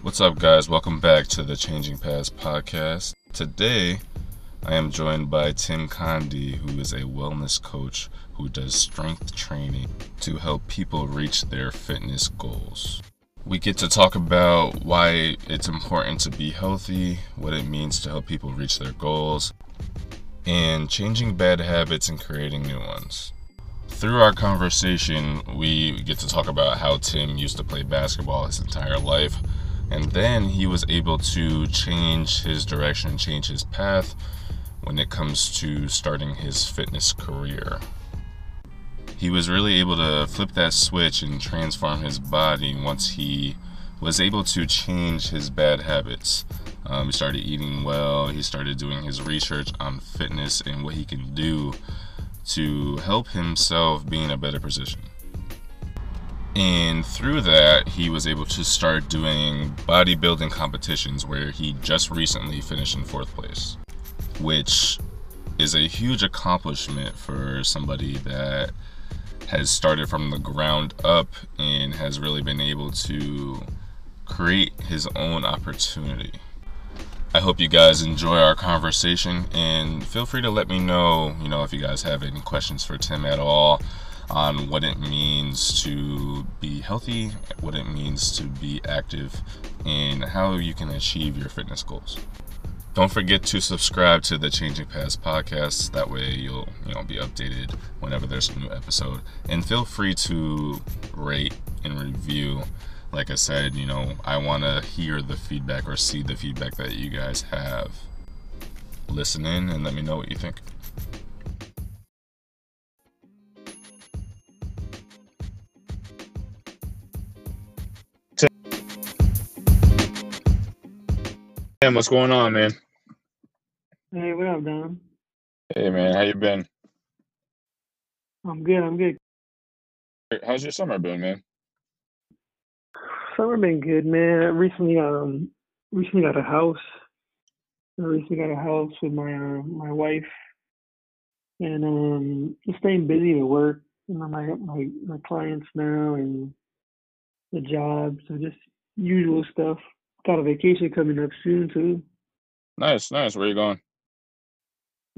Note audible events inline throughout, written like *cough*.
What's up, guys? Welcome back to the Changing Paths podcast. Today, I am joined by Tim Condi, who is a wellness coach who does strength training to help people reach their fitness goals. We get to talk about why it's important to be healthy, what it means to help people reach their goals, and changing bad habits and creating new ones. Through our conversation, we get to talk about how Tim used to play basketball his entire life and then he was able to change his direction, change his path when it comes to starting his fitness career. He was really able to flip that switch and transform his body once he was able to change his bad habits. Um, he started eating well, he started doing his research on fitness and what he can do to help himself be in a better position. And through that, he was able to start doing bodybuilding competitions where he just recently finished in fourth place, which is a huge accomplishment for somebody that has started from the ground up and has really been able to create his own opportunity. I hope you guys enjoy our conversation and feel free to let me know, you know, if you guys have any questions for Tim at all on what it means to be healthy, what it means to be active, and how you can achieve your fitness goals. Don't forget to subscribe to the Changing Paths podcast. That way you'll you know be updated whenever there's a new episode. And feel free to rate and review. Like I said, you know, I want to hear the feedback or see the feedback that you guys have. Listen in and let me know what you think. Tim, what's going on, man? Hey, what up, Don? Hey, man, how you been? I'm good. I'm good. How's your summer been, man? Summer been good, man. I recently, um, recently got a house. I recently got a house with my uh, my wife, and um, just staying busy at work. You know, my my my clients now and the job, so just usual stuff. Got a vacation coming up soon too. Nice, nice. Where you going?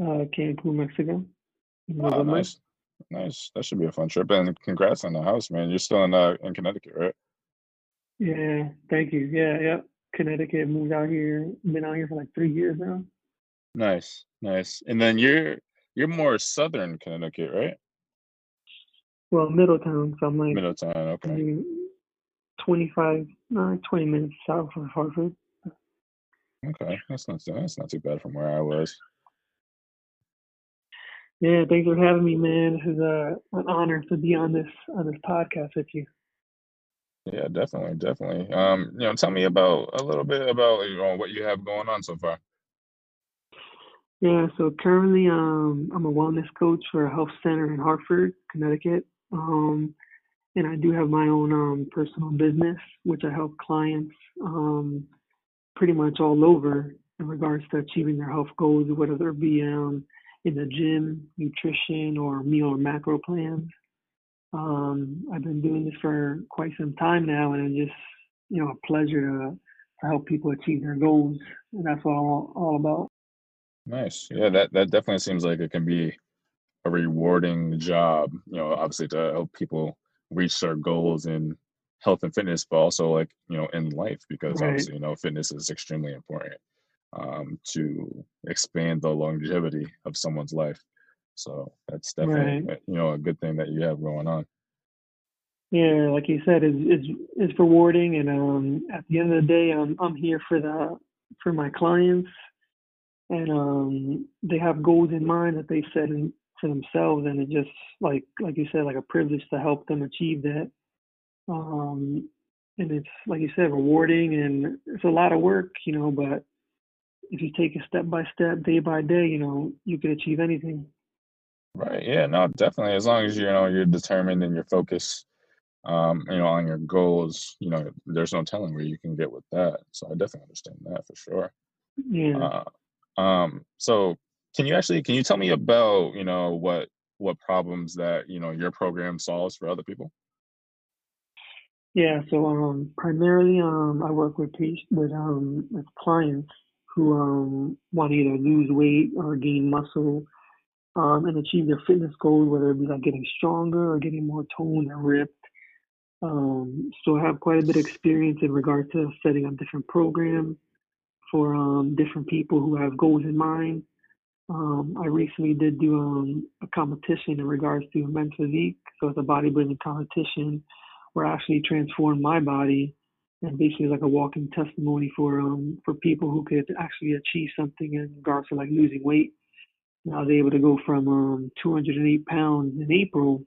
Uh, Cancun, Mexico. Oh, nice, nice. That should be a fun trip. And congrats on the house, man. You're still in uh, in Connecticut, right? Yeah, thank you. Yeah, yeah. Connecticut moved out here. Been out here for like three years now. Nice, nice. And then you're you're more southern Connecticut, right? Well, Middletown, so I'm like Middletown. Okay. 25, no, 20 minutes south of Hartford. Okay. That's not that's not too bad from where I was. Yeah, thanks for having me, man. This is uh, an honor to be on this on this podcast with you. Yeah, definitely, definitely. Um, you know, tell me about a little bit about you know what you have going on so far. Yeah, so currently, um, I'm a wellness coach for a health center in Hartford, Connecticut. Um, and I do have my own um, personal business, which I help clients um, pretty much all over in regards to achieving their health goals, whether it be um, in the gym, nutrition, or meal or macro plans. Um, I've been doing this for quite some time now, and it's just you know a pleasure to, to help people achieve their goals, and that's what I'm all, all about. Nice. Yeah, that that definitely seems like it can be a rewarding job, you know, obviously to help people reach their goals in health and fitness, but also like, you know, in life, because Right. obviously, you know, fitness is extremely important um, to expand the longevity of someone's life. So that's definitely, Right. uh, you know, a good thing that you have going on. Yeah, like you said, it's it's it's rewarding, and um, at the end of the day, I'm I'm here for the for my clients, and um, they have goals in mind that they set in, for themselves, and it just like like you said, like a privilege to help them achieve that. Um, and it's like you said, rewarding, and it's a lot of work, you know, but if you take it step by step, day by day, you know, you can achieve anything. Right. Yeah, no, definitely. As long as you know you're determined and you're focused, um, you know, on your goals, you know, there's no telling where you can get with that. So I definitely understand that for sure. Yeah. Uh, um, so can you actually can you tell me about, you know, what what problems that, you know, your program solves for other people? Yeah, so um, primarily um, I work with with um, with clients who um, want to either lose weight or gain muscle um, and achieve their fitness goals, whether it be like getting stronger or getting more toned and ripped. Um, so I have quite a bit of experience in regard to setting up different programs for um, different people who have goals in mind. Um, I recently did do um, a competition in regards to men's physique. So it's a bodybuilding competition where I actually transformed my body and basically like a walking testimony for um, for people who could actually achieve something in regards to like losing weight. And I was able to go from um, 208 pounds in April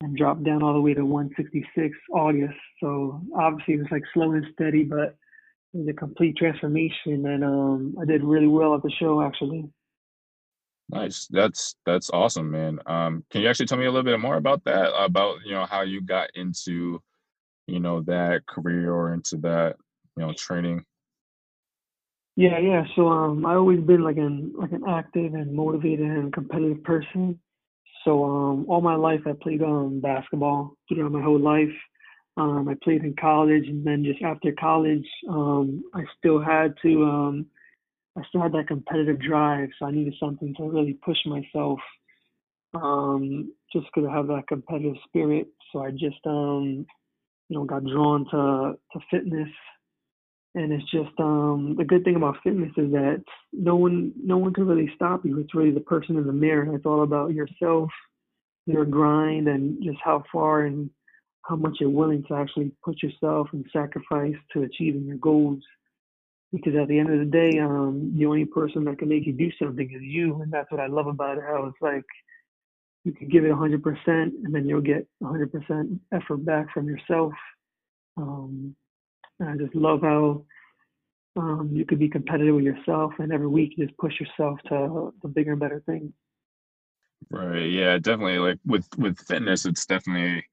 and drop down all the way to 166 August. So obviously it was like slow and steady, but it was a complete transformation, and um, I did really well at the show actually. Nice. That's that's awesome, man. Um, can you actually tell me a little bit more about that? About you know how you got into you know that career or into that you know training. Yeah, yeah. So um, I always been like an like an active and motivated and competitive person. So um, all my life I played um basketball throughout my whole life. Um, I played in college, and then just after college, um, I still had to um, I still had that competitive drive, so I needed something to really push myself. Um, just because I have that competitive spirit, so I just um, you know got drawn to to fitness, and it's just um, the good thing about fitness is that no one no one can really stop you. It's really the person in the mirror. It's all about yourself, your grind, and just how far and how much you're willing to actually put yourself and sacrifice to achieving your goals because at the end of the day, um, the only person that can make you do something is you, and that's what I love about it. How it's like you can give it 100%, and then you'll get 100% effort back from yourself. Um, and I just love how um, you could be competitive with yourself, and every week you just push yourself to the bigger and better things. Right. Yeah. Definitely. Like with with fitness, it's definitely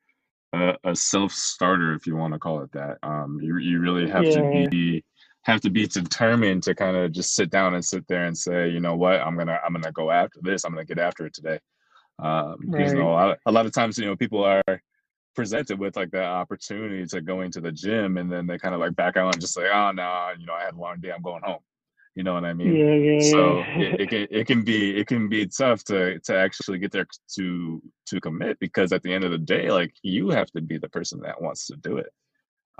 a, a self starter, if you want to call it that. Um, you you really have to be have to be determined to kind of just sit down and sit there and say, you know what, I'm gonna I'm gonna go after this. I'm gonna get after it today. Um, because you know a lot, a lot of times you know people are presented with like that opportunity to going to the gym and then they kind of like back out and just say, oh no, you know I had a long day, I'm going home. You know what I mean? Yeah, yeah, So it, it can it can be it can be tough to to actually get there to to commit because at the end of the day, like you have to be the person that wants to do it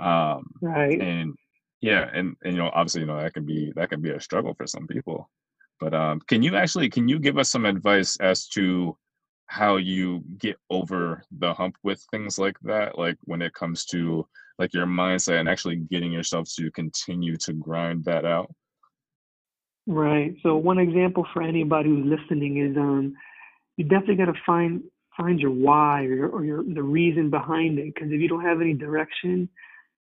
um right. and yeah and, and you know obviously you know that can be that can be a struggle for some people but um can you actually can you give us some advice as to how you get over the hump with things like that like when it comes to like your mindset and actually getting yourself to continue to grind that out Right. So one example for anybody who's listening is um you definitely got to find find your why or your, or your the reason behind it because if you don't have any direction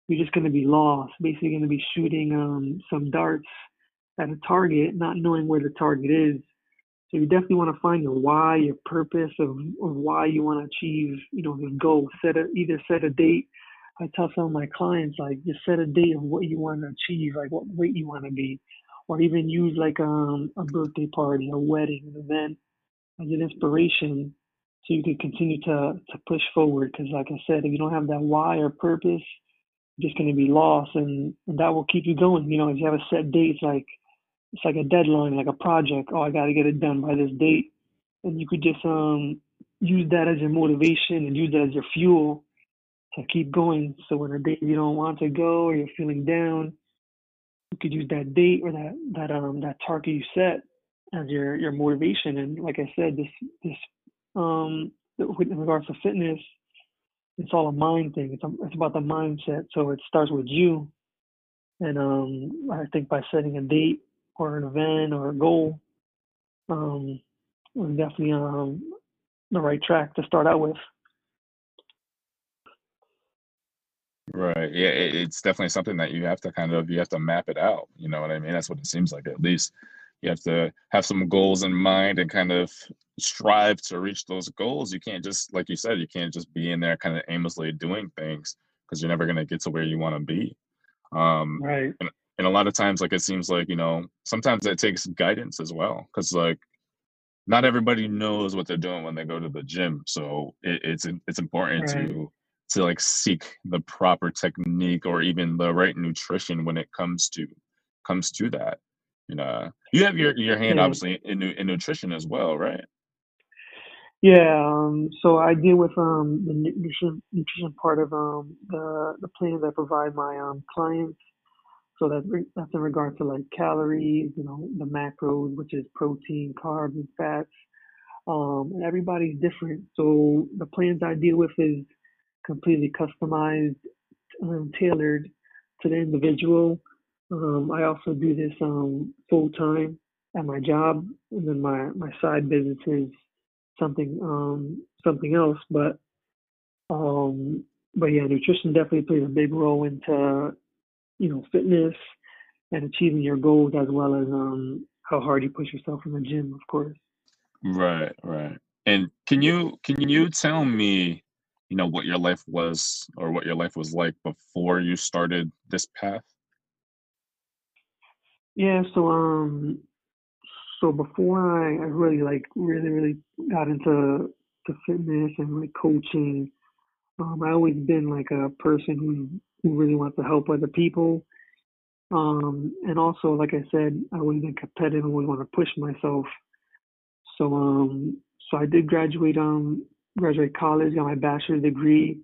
you're just going to be lost. Basically going to be shooting um some darts at a target not knowing where the target is. So you definitely want to find your why your purpose of, of why you want to achieve you know this goal. Set a either set a date. I tell some of my clients like just set a date of what you want to achieve like what weight you want to be. Or even use like um a birthday party a wedding an event as an inspiration so you can continue to to push forward. Because like I said, if you don't have that why or purpose, just going to be lost, and, and that will keep you going. You know, if you have a set date, it's like it's like a deadline, like a project. Oh, I got to get it done by this date, and you could just um use that as your motivation and use that as your fuel to keep going. So when the days you don't want to go or you're feeling down, you could use that date or that that um that target you set as your your motivation. And like I said, this this um with in regards to fitness, it's all a mind thing. It's it's about the mindset. So it starts with you. And um I think by setting a date or an event or a goal, um we're definitely um the right track to start out with. right yeah it, it's definitely something that you have to kind of you have to map it out you know what i mean that's what it seems like at least you have to have some goals in mind and kind of strive to reach those goals you can't just like you said you can't just be in there kind of aimlessly doing things because you're never going to get to where you want to be um Right. and, and a lot of times like it seems like you know sometimes it takes guidance as well because like not everybody knows what they're doing when they go to the gym so it, it's it's important Right. to to like seek the proper technique or even the right nutrition when it comes to comes to that you know you have your your hand Yeah. obviously in, in nutrition as well right Yeah, um, so I deal with um, the nutrition nutrition part of um, the the plans I provide my um, clients. So that re- that's in regard to like calories, you know, the macros, which is protein, carbs, and fats. Um, and everybody's different. So the plans I deal with is completely customized, um, tailored to the individual. Um, I also do this um, full time at my job, and then my my side business is something um, something else. But um, but yeah, nutrition definitely plays a big role into you know fitness and achieving your goals as well as um, how hard you push yourself in the gym, of course. right right and can you can you tell me you know what your life was or what your life was like before you started this path Yeah, so um, so before I, I really like really really got into to fitness and like coaching, um, I always been like a person who who really wants to help other people. Um, and also, like I said, I always been competitive and always want to push myself. So um, so I did graduate um graduate college, got my bachelor's degree,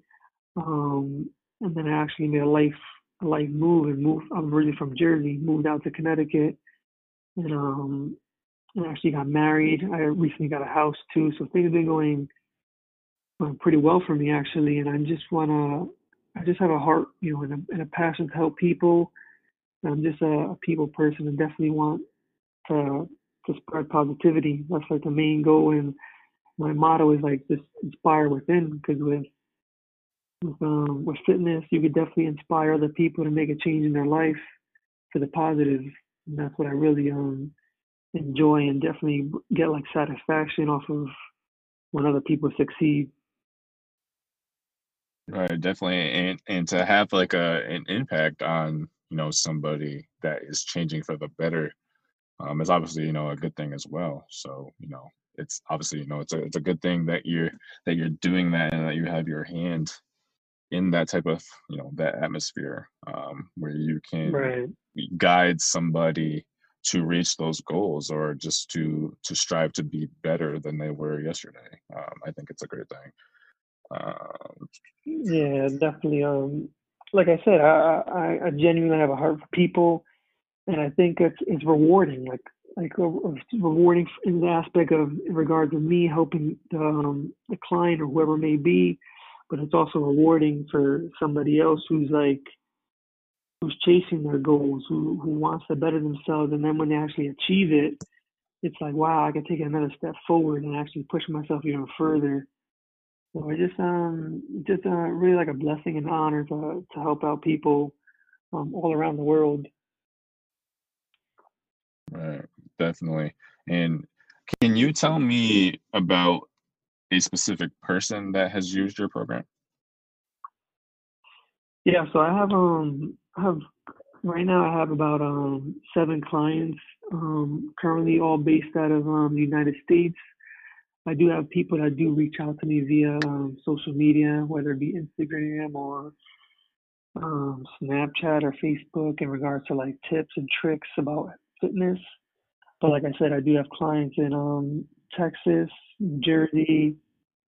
um, and then I actually made a life a life move and moved. I'm originally from Jersey, moved out to Connecticut, and um and actually got married. I recently got a house too, so things have been going pretty well for me actually. And I just wanna, I just have a heart, you know, and a, and a passion to help people. I'm just a, a people person and definitely want to to spread positivity. That's like the main goal, and my motto is like just inspire within. Because with um with fitness, you could definitely inspire other people to make a change in their life for the positive. And that's what I really um enjoy and definitely get like satisfaction off of when other people succeed. Right, definitely, and and to have like a an impact on you know somebody that is changing for the better um, is obviously you know a good thing as well. So you know it's obviously you know it's a it's a good thing that you're that you're doing that and that you have your hand in that type of you know that atmosphere um, where you can Right. guide somebody to reach those goals or just to to strive to be better than they were yesterday. Um, I think it's a great thing. Um, Yeah, definitely. Um, like I said, I, I I genuinely have a heart for people, and I think it's it's rewarding. Like like uh, it's rewarding in the aspect of in regard to me helping the um, the client or whoever may be, but it's also rewarding for somebody else who's like who's chasing their goals, who who wants to better themselves, and then when they actually achieve it, it's like wow, I can take another step forward and actually push myself even further. So I just um just uh, really like a blessing and honor to to help out people um all around the world. Right, definitely. And can you tell me about a specific person that has used your program? Yeah, so I have um I have right now I have about um seven clients um currently all based out of um the United States. I do have people that do reach out to me via um, social media, whether it be Instagram or um, Snapchat or Facebook in regards to like tips and tricks about fitness. But like I said, I do have clients in um, Texas, Jersey,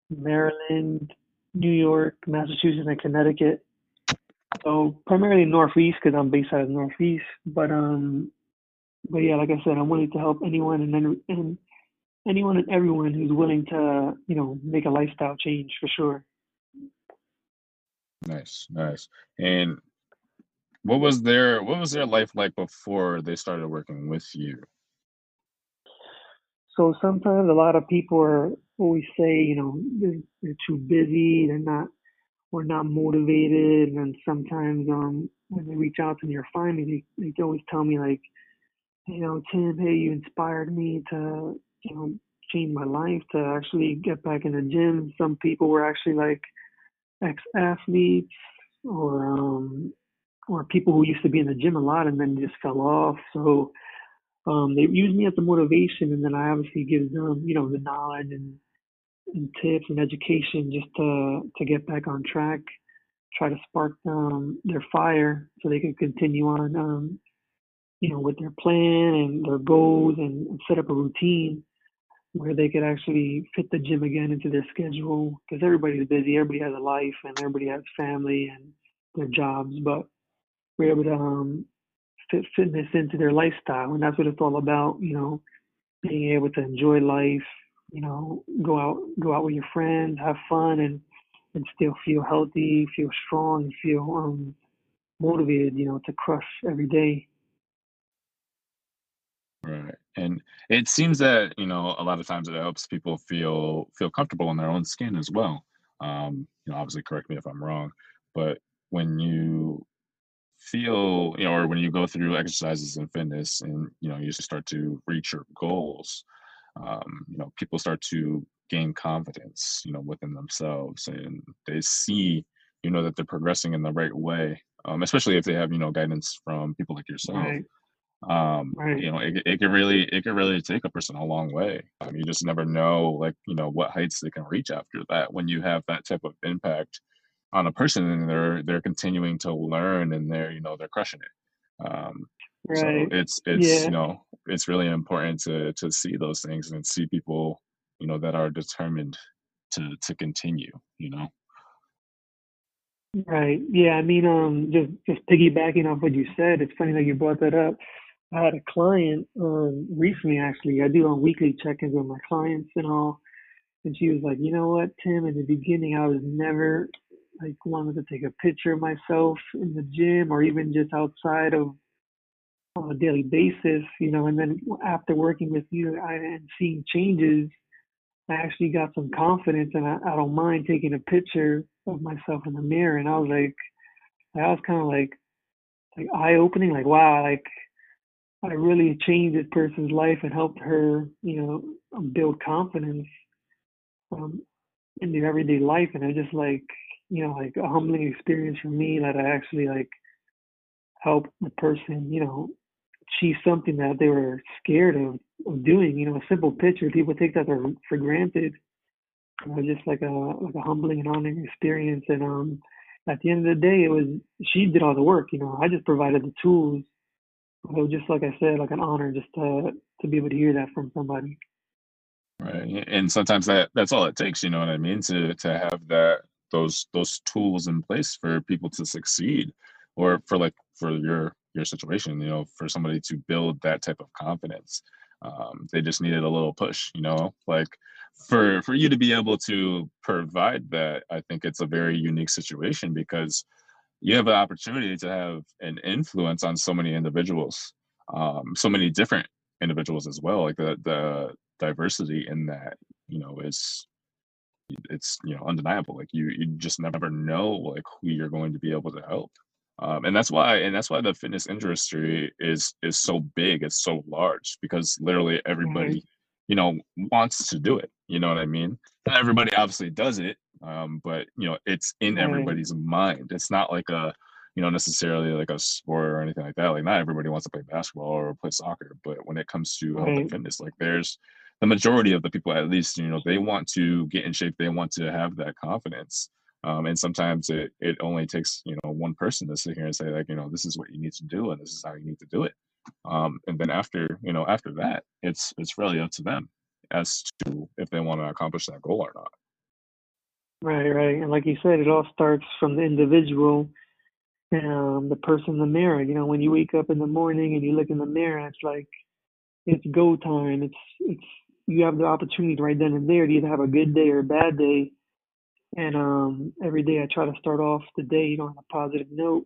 Maryland, New York, Massachusetts, and Connecticut. So primarily Northeast because I'm based out of Northeast. But um, but yeah, like I said, I'm willing to help anyone and and anyone and everyone who's willing to you know make a lifestyle change for sure. Nice, nice. And what was their what was their life like before they started working with you? So sometimes a lot of people are always say, you know, they're, too busy, they're not, we're not motivated, and sometimes um when they reach out to me or find me, they they always tell me like, you know, Tim, hey, you inspired me to, you know, change my life to actually get back in the gym. Some people were actually like ex-athletes or um or people who used to be in the gym a lot and then just fell off. So um, they use me as a motivation, and then I obviously give them, you know, the knowledge and, and tips and education just to to get back on track. try to spark um, their fire so they can continue on, um, you know, with their plan and their goals and, and set up a routine where they could actually fit the gym again into their schedule because everybody's busy, everybody has a life, and everybody has family and their jobs, but we're able to um, fit fitness into their lifestyle, and that's what it's all about. You know, being able to enjoy life. You know, go out go out with your friends, have fun, and and still feel healthy, feel strong, feel um, motivated. You know, to crush every day. Right. And it seems that, you know, a lot of times it helps people feel feel comfortable in their own skin as well. Um, you know, obviously correct me if I'm wrong, but when you feel, you know, or when you go through exercises and fitness and, you know, you start to reach your goals, um, you know, people start to gain confidence, you know, within themselves and they see, you know, that they're progressing in the right way. Um, especially if they have, you know, guidance from people like yourself. Right. Um, Right. you know, it, it can really, it can really take a person a long way. Um, you just never know, like, you know, what heights they can reach after that when you have that type of impact on a person and they're they're continuing to learn and they're you know they're crushing it um so it's it's Yeah. you know it's really important to to see those things and see people you know that are determined to to continue you know Right. Yeah. I mean, um, just just piggybacking off what you said, it's funny that you brought that up. I had a client um recently actually. I do on weekly check-ins with my clients and all, and she was like, you know what, Tim, in the beginning I was never like wanted to take a picture of myself in the gym or even just outside of on a daily basis, you know, and then after working with you I, and seeing changes, I actually got some confidence and I, I don't mind taking a picture of myself in the mirror. And I was like, I was kind of like, like eye opening, like, wow, like I really changed this person's life and helped her, you know, build confidence um, in their everyday life. And it's just like, you know, like a humbling experience for me that I actually like helped the person, you know, achieve something that they were scared of, of doing. You know, a simple picture, people take that for, granted. It was just like a like a humbling and honoring experience. And um, at the end of the day, it was she did all the work. You know, I just provided the tools. It was just like I said, like an honor just to to be able to hear that from somebody. right and sometimes that that's all it takes you know what i mean to to have that those those tools in place for people to succeed or for like for your your situation you know for somebody to build that type of confidence. Um, they just needed a little push you know like for for you to be able to provide that i think it's a very unique situation because you have an opportunity to have an influence on so many individuals um, so many different individuals as well like the the diversity in that you know is it's you know undeniable like you you just never know like who you're going to be able to help um, and that's why and that's why the fitness industry is is so big it's so large because literally Right. everybody you know wants to do it you know what i mean not everybody obviously does it um, but you know it's in Right. everybody's mind it's not like a you know necessarily like a sport or anything like that like not everybody wants to play basketball or play soccer but when it comes to health and fitness like there's the majority of the people at least you know they want to get in shape they want to have that confidence um, and sometimes it it only takes you know one person to sit here and say like you know this is what you need to do and this is how you need to do it um, and then after you know after that it's it's really up to them as to if they want to accomplish that goal or not Right. Right. And like you said, it all starts from the individual um, the person in the mirror. You know, when you wake up in the morning and you look in the mirror, it's like it's go time. It's it's you have the opportunity right then and there to either have a good day or a bad day. And um, every day I try to start off the day, you know, on a positive note.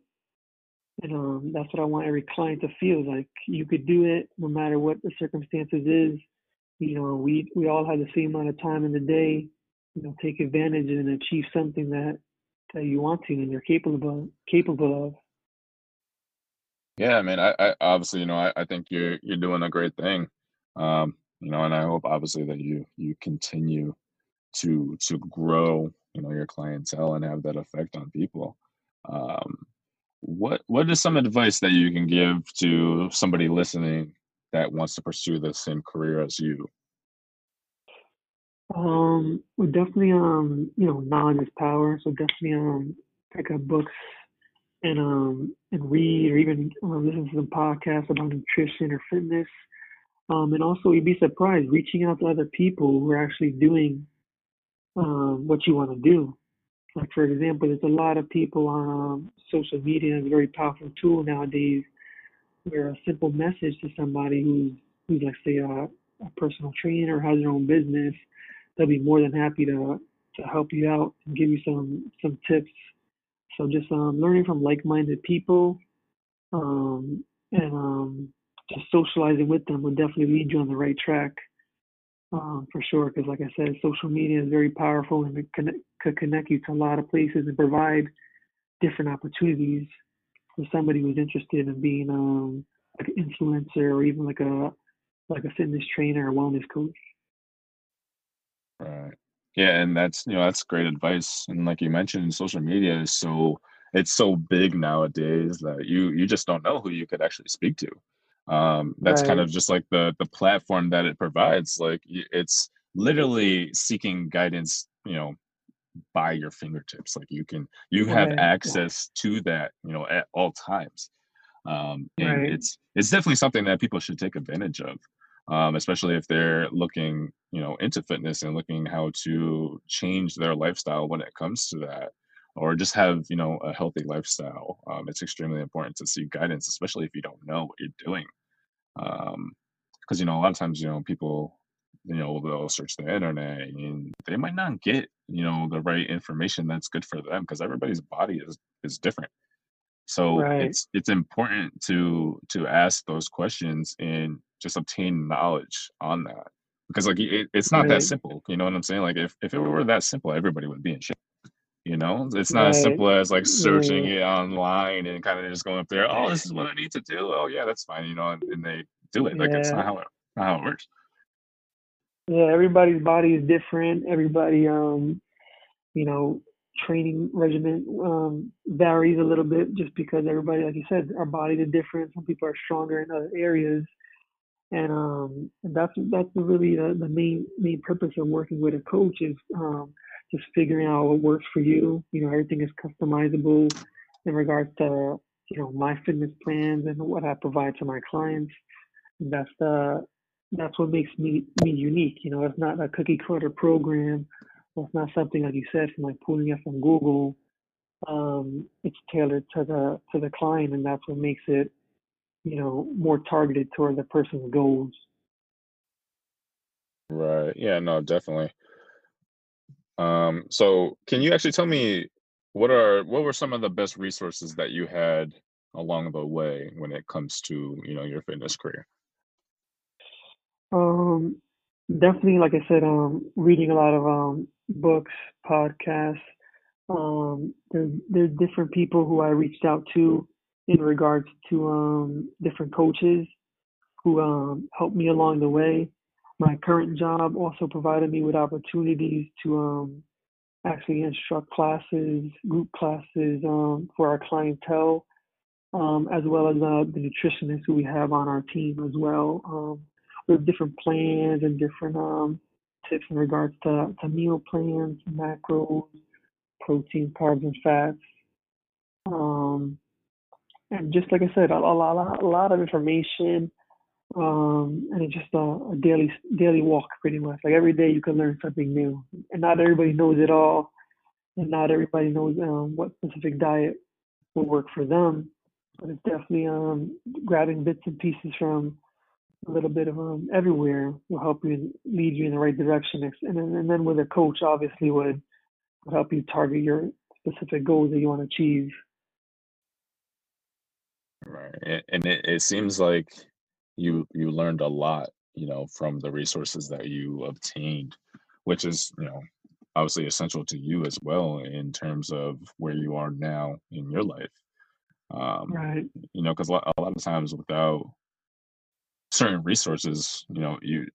And um, that's what I want every client to feel like you could do it no matter what the circumstances is. You know, we we all have the same amount of time in the day. You know, take advantage and achieve something that that you want to and you're capable of, capable of. yeah i mean i, I obviously you know I, I think you're you're doing a great thing um you know and i hope obviously that you you continue to to grow you know your clientele and have that effect on people um what what is some advice that you can give to somebody listening that wants to pursue the same career as you Um, well, definitely, um, you know, knowledge is power. So definitely, um, pick up books and um and read or even um, listen to some podcasts about nutrition or fitness. Um, and also, you'd be surprised reaching out to other people who are actually doing um, what you want to do. Like for example, there's a lot of people on um, social media. It's a very powerful tool nowadays, where a simple message to somebody who's who's like say a, a personal trainer or has their own business, they'll be more than happy to to help you out and give you some some tips. So just um, learning from like-minded people um, and um, just socializing with them will definitely lead you on the right track um, for sure. Because like I said, social media is very powerful and it could connect you to a lot of places and provide different opportunities for somebody who's interested in being um, like an influencer or even like a like a fitness trainer or wellness coach. Right. Yeah, and that's you know that's great advice. And like you mentioned, social media is so it's so big nowadays that you you just don't know who you could actually speak to. Um, that's kind of just like the the platform that it provides. Like it's literally seeking guidance, you know, by your fingertips. Like you can you have Right. access to that, you know, at all times. Um, and Right. it's it's definitely something that people should take advantage of, um, especially if they're looking, you know, into fitness and looking how to change their lifestyle when it comes to that, or just have you know a healthy lifestyle. Um, it's extremely important to seek guidance, especially if you don't know what you're doing um because you know a lot of times you know people you know they'll search the internet and they might not get you know the right information that's good for them because everybody's body is is different. So Right. it's it's important to to ask those questions and just obtain knowledge on that because like it, it's not that simple you know what i'm saying? Like if, if it were that simple everybody would be in shape you know it's not as simple as like searching Yeah. it online and kind of just going up there oh this is what i need to do oh yeah that's fine you know and, and they do it like it's not how it not how it works Yeah. Everybody's body is different. Everybody, um, you know, training regimen um, varies a little bit just because everybody, like you said, our bodies are different. Some people are stronger in other areas, and um, that's that's really the, the main main purpose of working with a coach is um, just figuring out what works for you. You know, everything is customizable in regards to you know my fitness plans and what I provide to my clients. And that's the that's what makes me me unique. You know, it's not a cookie cutter program. It's not something like you said from like pulling it from Google. Um, it's tailored to the to the client, and that's what makes it you know more targeted toward the person's goals. right yeah no definitely um so can you actually tell me what are what were some of the best resources that you had along the way when it comes to you know your fitness career Um, definitely, like I said, um, reading a lot of um, books, podcasts. Um, there's there's different people who I reached out to in regards to um, different coaches who um, helped me along the way. My current job also provided me with opportunities to um, actually instruct classes, group classes um, for our clientele, um, as well as uh, the nutritionists who we have on our team as well. Um, with different plans and different um, tips in regards to, to meal plans, macros, protein, carbs, and fats. Um, and just like I said, a, a lot, a lot of information um, and it's just a, a daily daily walk pretty much. Like every day you can learn something new, and not everybody knows it all, and not everybody knows um, what specific diet will work for them. But it's definitely um, grabbing bits and pieces from a little bit of um, everywhere will help you lead you in the right direction. And then, and then with a coach, obviously would would help you target your specific goals that you want to achieve. Right. And it, it seems like you you learned a lot, you know, from the resources that you obtained, which is, you know, obviously essential to you as well in terms of where you are now in your life. Um, Right. you know, because a lot, a lot of times without certain resources, you know, you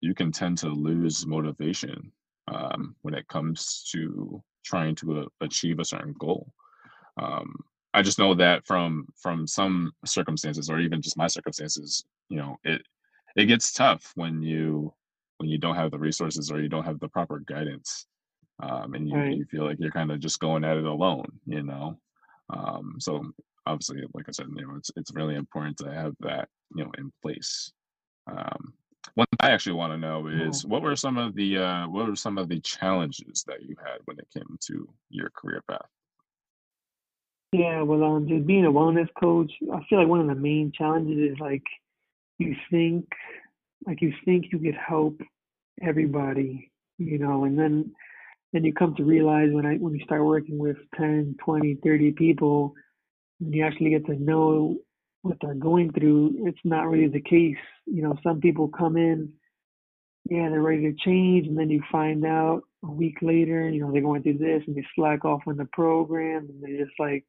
you can tend to lose motivation um, when it comes to trying to uh, achieve a certain goal. Um, I just know that from from some circumstances, or even just my circumstances, you know, it it gets tough when you when you don't have the resources or you don't have the proper guidance um, and you, Right. you feel like you're kind of just going at it alone, you know. Um, so obviously, like I said, you know, it's it's really important to have that you know in place. Um, one I actually want to know is what were some of the uh, what were some of the challenges that you had when it came to your career path? Yeah, well, um, just being a wellness coach, I feel like one of the main challenges is like you think, like you think you could help everybody, you know, and then then you come to realize when I when you start working with 10, 20, 30 people, and you actually get to know what they're going through, it's not really the case. You know, some people come in, yeah, they're ready to change, and then you find out a week later, you know, they're going through this and they slack off on the program, and they're just like,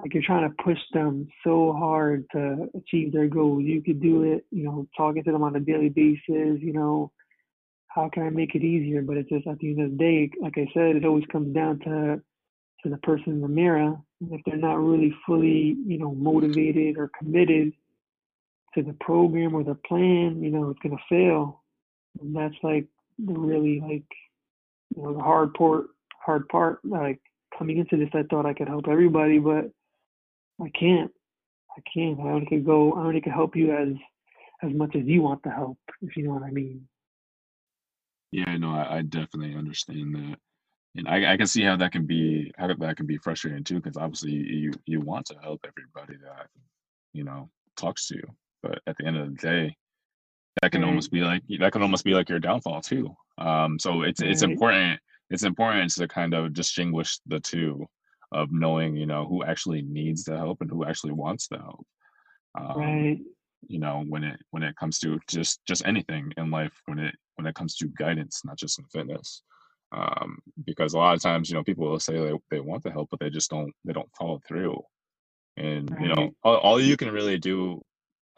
like you're trying to push them so hard to achieve their goals. You could do it, you know, talking to them on a daily basis, you know, how can I make it easier? But it's just at the end of the day, like I said, it always comes down to to the person in the mirror. And if they're not really fully, you know, motivated or committed to the program or the plan, you know, it's gonna fail. And that's like the really like you know, the hard part hard part. Like coming into this I thought I could help everybody, but I can't. I can't. I only could go I only could help you as as much as you want to help, if you know what I mean. Yeah, no, I, I definitely understand that, and I, I can see how that can be how that can be frustrating too, because obviously you you want to help everybody that you know talks to you, but at the end of the day, that can almost be like that can almost be like your downfall too. Um, so it's it's important it's important to kind of distinguish the two of knowing you know who actually needs the help and who actually wants the help. Um, Right. you know when it when it comes to just just anything in life when it when it comes to guidance not just in fitness um because a lot of times you know people will say they, they want the help but they just don't they don't follow through and you know all, all you can really do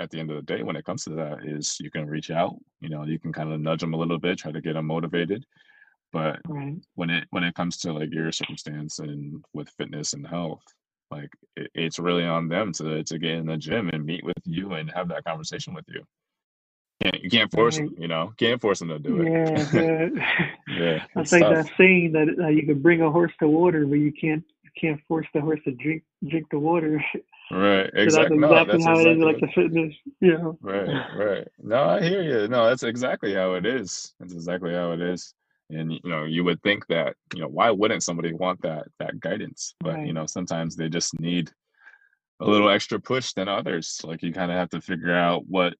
at the end of the day when it comes to that is you can reach out you know you can kind of nudge them a little bit try to get them motivated but Right. when it when it comes to like your circumstance and with fitness and health like it, it's really on them to to get in the gym and meet with you and have that conversation with you can't, you can't force Right. them you know can't force them to do it Yeah, *laughs* yeah *laughs* it's like tough that saying that uh, you can bring a horse to water, but you can't you can't force the horse to drink drink the water. *laughs* right so that's exactly no exactly that's how it is exactly like the fitness. You know. Right, right. No, I hear you. No, that's exactly how it is. That's exactly how it is. And you know, you would think that, you know, why wouldn't somebody want that that guidance? But you know, sometimes they just need a little extra push than others. Like you kind of have to figure out what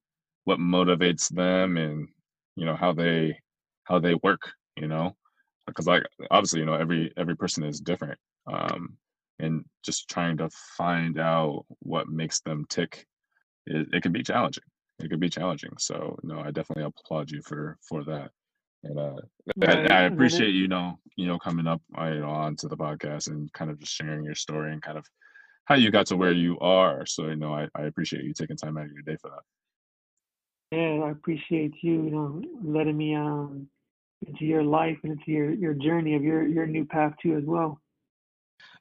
what motivates them and you know how they how they work, you know? Because like obviously, you know, every every person is different. Um and just trying to find out what makes them tick it, it can be challenging. It can be challenging. So no, I definitely applaud you for for that. And uh, I, Right. I appreciate you know you know coming up you know onto the podcast and kind of just sharing your story and kind of how you got to where you are. So you know I, I appreciate you taking time out of your day for that. yeah, I appreciate you, you know, letting me um into your life and into your your journey of your your new path too as well.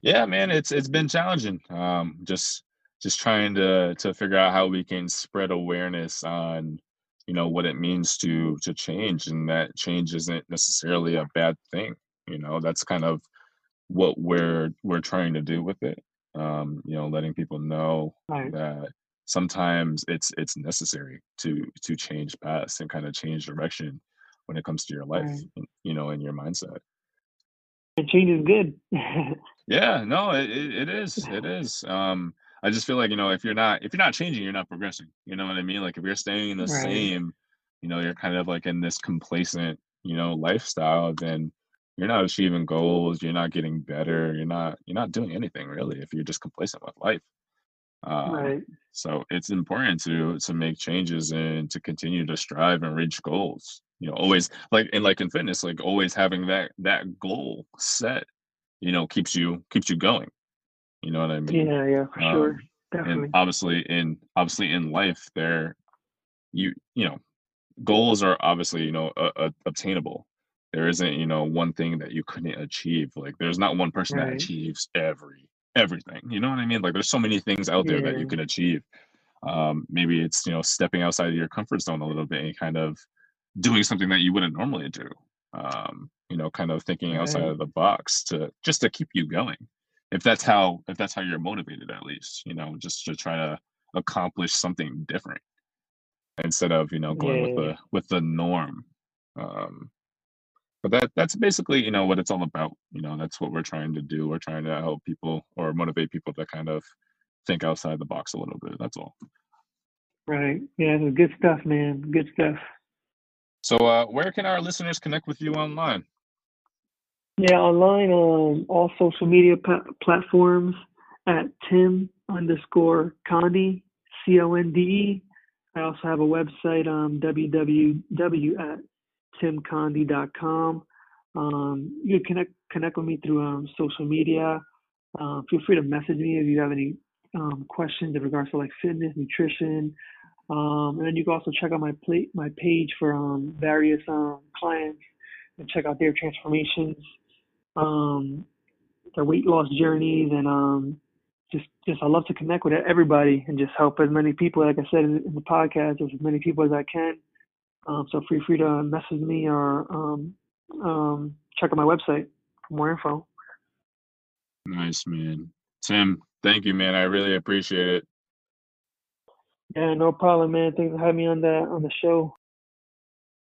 Yeah, man, it's it's been challenging. Um, just just trying to to figure out how we can spread awareness on you know what it means to to change and that change isn't necessarily a bad thing. You know, that's kind of what we're we're trying to do with it. Um, you know, letting people know Right. that sometimes it's it's necessary to to change paths and kind of change direction when it comes to your life, Right. and, you know, and your mindset. And change is good. *laughs* Yeah, no, it, it it is. It is. Um, I just feel like, you know, if you're not if you're not changing, you're not progressing. You know what I mean? Like if you're staying the Right. same, you know, you're kind of like in this complacent, you know, lifestyle, then you're not achieving goals, you're not getting better, you're not you're not doing anything really if you're just complacent with life. Um, Right. so it's important to to make changes and to continue to strive and reach goals. You know, always like and like in fitness, like always having that that goal set, you know, keeps you keeps you going. You know what I mean? Yeah, yeah, for sure. Um, and obviously in obviously in life, there you you know goals are obviously you know uh, uh, obtainable. There isn't you know one thing that you couldn't achieve. Like there's not one person that achieves every everything. You know what I mean? Like there's so many things out there that you can achieve. Um, maybe it's you know stepping outside of your comfort zone a little bit and kind of doing something that you wouldn't normally do. Um, you know, kind of thinking outside of the box to just to keep you going. If that's how if that's how you're motivated at least, you know, just to try to accomplish something different instead of, you know, going Yeah. with the with the norm. Um but that that's basically, you know, what it's all about. You know, that's what we're trying to do. We're trying to help people or motivate people to kind of think outside the box a little bit. That's all. Right. Yeah, good stuff, man. Good stuff. So uh where can our listeners connect with you online? Yeah, online on all social media pa- platforms at Tim underscore Conde, C O N D E. I also have a website, um, www at. Um, you can connect connect with me through um, social media. Uh, feel free to message me if you have any um, questions in regards to like fitness, nutrition. Um, and then you can also check out my plate my page for um, various um, clients and check out their transformations, um, their weight loss journeys, and um, just just I love to connect with everybody and just help as many people, like I said in, in the podcast, as many people as I can. Um, so feel free to message me or um, um, check out my website for more info. Nice man. Tim, thank you, man. I really appreciate it. Yeah, no problem, man. Thanks for having me on the on the show.